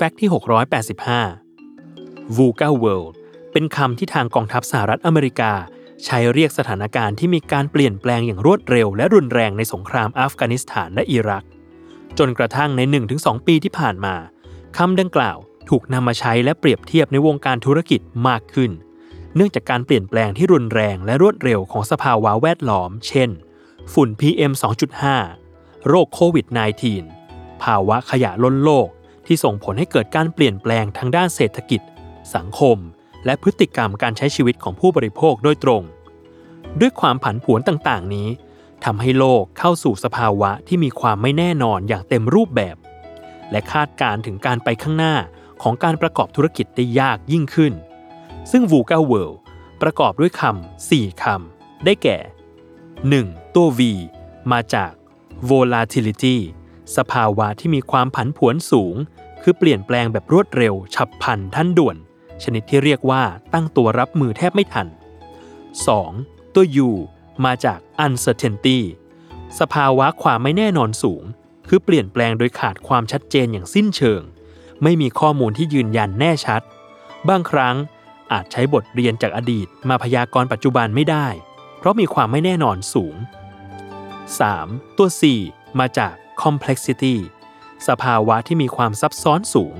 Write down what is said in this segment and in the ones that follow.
แฟกต์ที่ 685 VUCA World เป็นคำที่ทางกองทัพสหรัฐอเมริกา ใช้เรียกสถานการณ์ที่มีการเปลี่ยนแปลงอย่างรวดเร็วและรุนแรงในสงครามอัฟกานิสถานและอิรัก จนกระทั่งใน 1-2 ปีที่ผ่านมาคำดังกล่าวถูกนำมาใช้และเปรียบเทียบในวงการธุรกิจมากขึ้น เนื่องจากการเปลี่ยนแปลงที่รุนแรงและรวดเร็วของสภาวะแวดล้อม เช่น ฝุ่น PM 2.5 โรคโควิด -19 ภาวะขยะล้นโลก ที่ส่งผลให้เกิดการเปลี่ยนแปลงทางด้านเศรษฐกิจ สังคม และพฤติกรรมการใช้ชีวิตของผู้บริโภคโดยตรง ด้วยความผันผวนต่างๆ นี้ทำให้โลกเข้าสู่สภาวะที่มีความไม่แน่นอนอย่างเต็มรูปแบบ และคาดการถึงการไปข้างหน้าของการประกอบธุรกิจได้ยากยิ่งขึ้น ซึ่ง VUCA World ประกอบด้วยคำ4คำ ได้แก่ 1. ตัว V มาจาก volatility สภาวะที่มีความผันผวนสูง คือเปลี่ยนแปลงแบบรวดเร็ว ฉับพลันทันด่วน ชนิดที่เรียกว่าตั้งตัวรับมือแทบไม่ทัน 2. ตัว U มาจาก uncertainty สภาวะความไม่แน่นอนสูง คือเปลี่ยนแปลงโดยขาดความชัดเจนอย่างสิ้นเชิง ไม่มีข้อมูลที่ยืนยันแน่ชัด บางครั้งอาจใช้บทเรียนจากอดีตมาพยากรณ์ปัจจุบันไม่ได้ เพราะมีความไม่แน่นอนสูง 3. ตัว C มาจาก complexity สภาวะที่มีความซับซ้อนสูง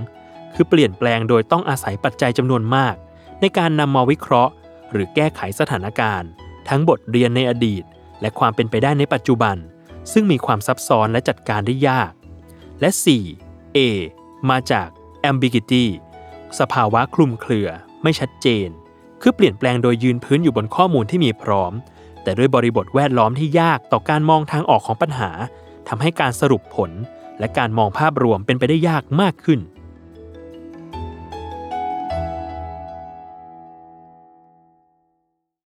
คือเปลี่ยนแปลงโดยต้องอาศัยปัจจัยจำนวนมาก ในการนำมาวิเคราะห์ หรือแก้ไขสถานการณ์ ทั้งบทเรียนในอดีต และความเป็นไปได้ในปัจจุบัน ซึ่งมีความซับซ้อนและจัดการได้ยาก และ 4. A มาจาก ambiguity สภาวะคลุมเครือ ไม่ชัดเจน คือเปลี่ยนแปลงโดยยืนพื้นอยู่บนข้อมูลที่มีพร้อม แต่ด้วยบริบทแวดล้อมที่ยากต่อการมองทางออกของปัญหา ทำให้การสรุปผลและการมองภาพรวมเป็นไปได้ยากมากขึ้น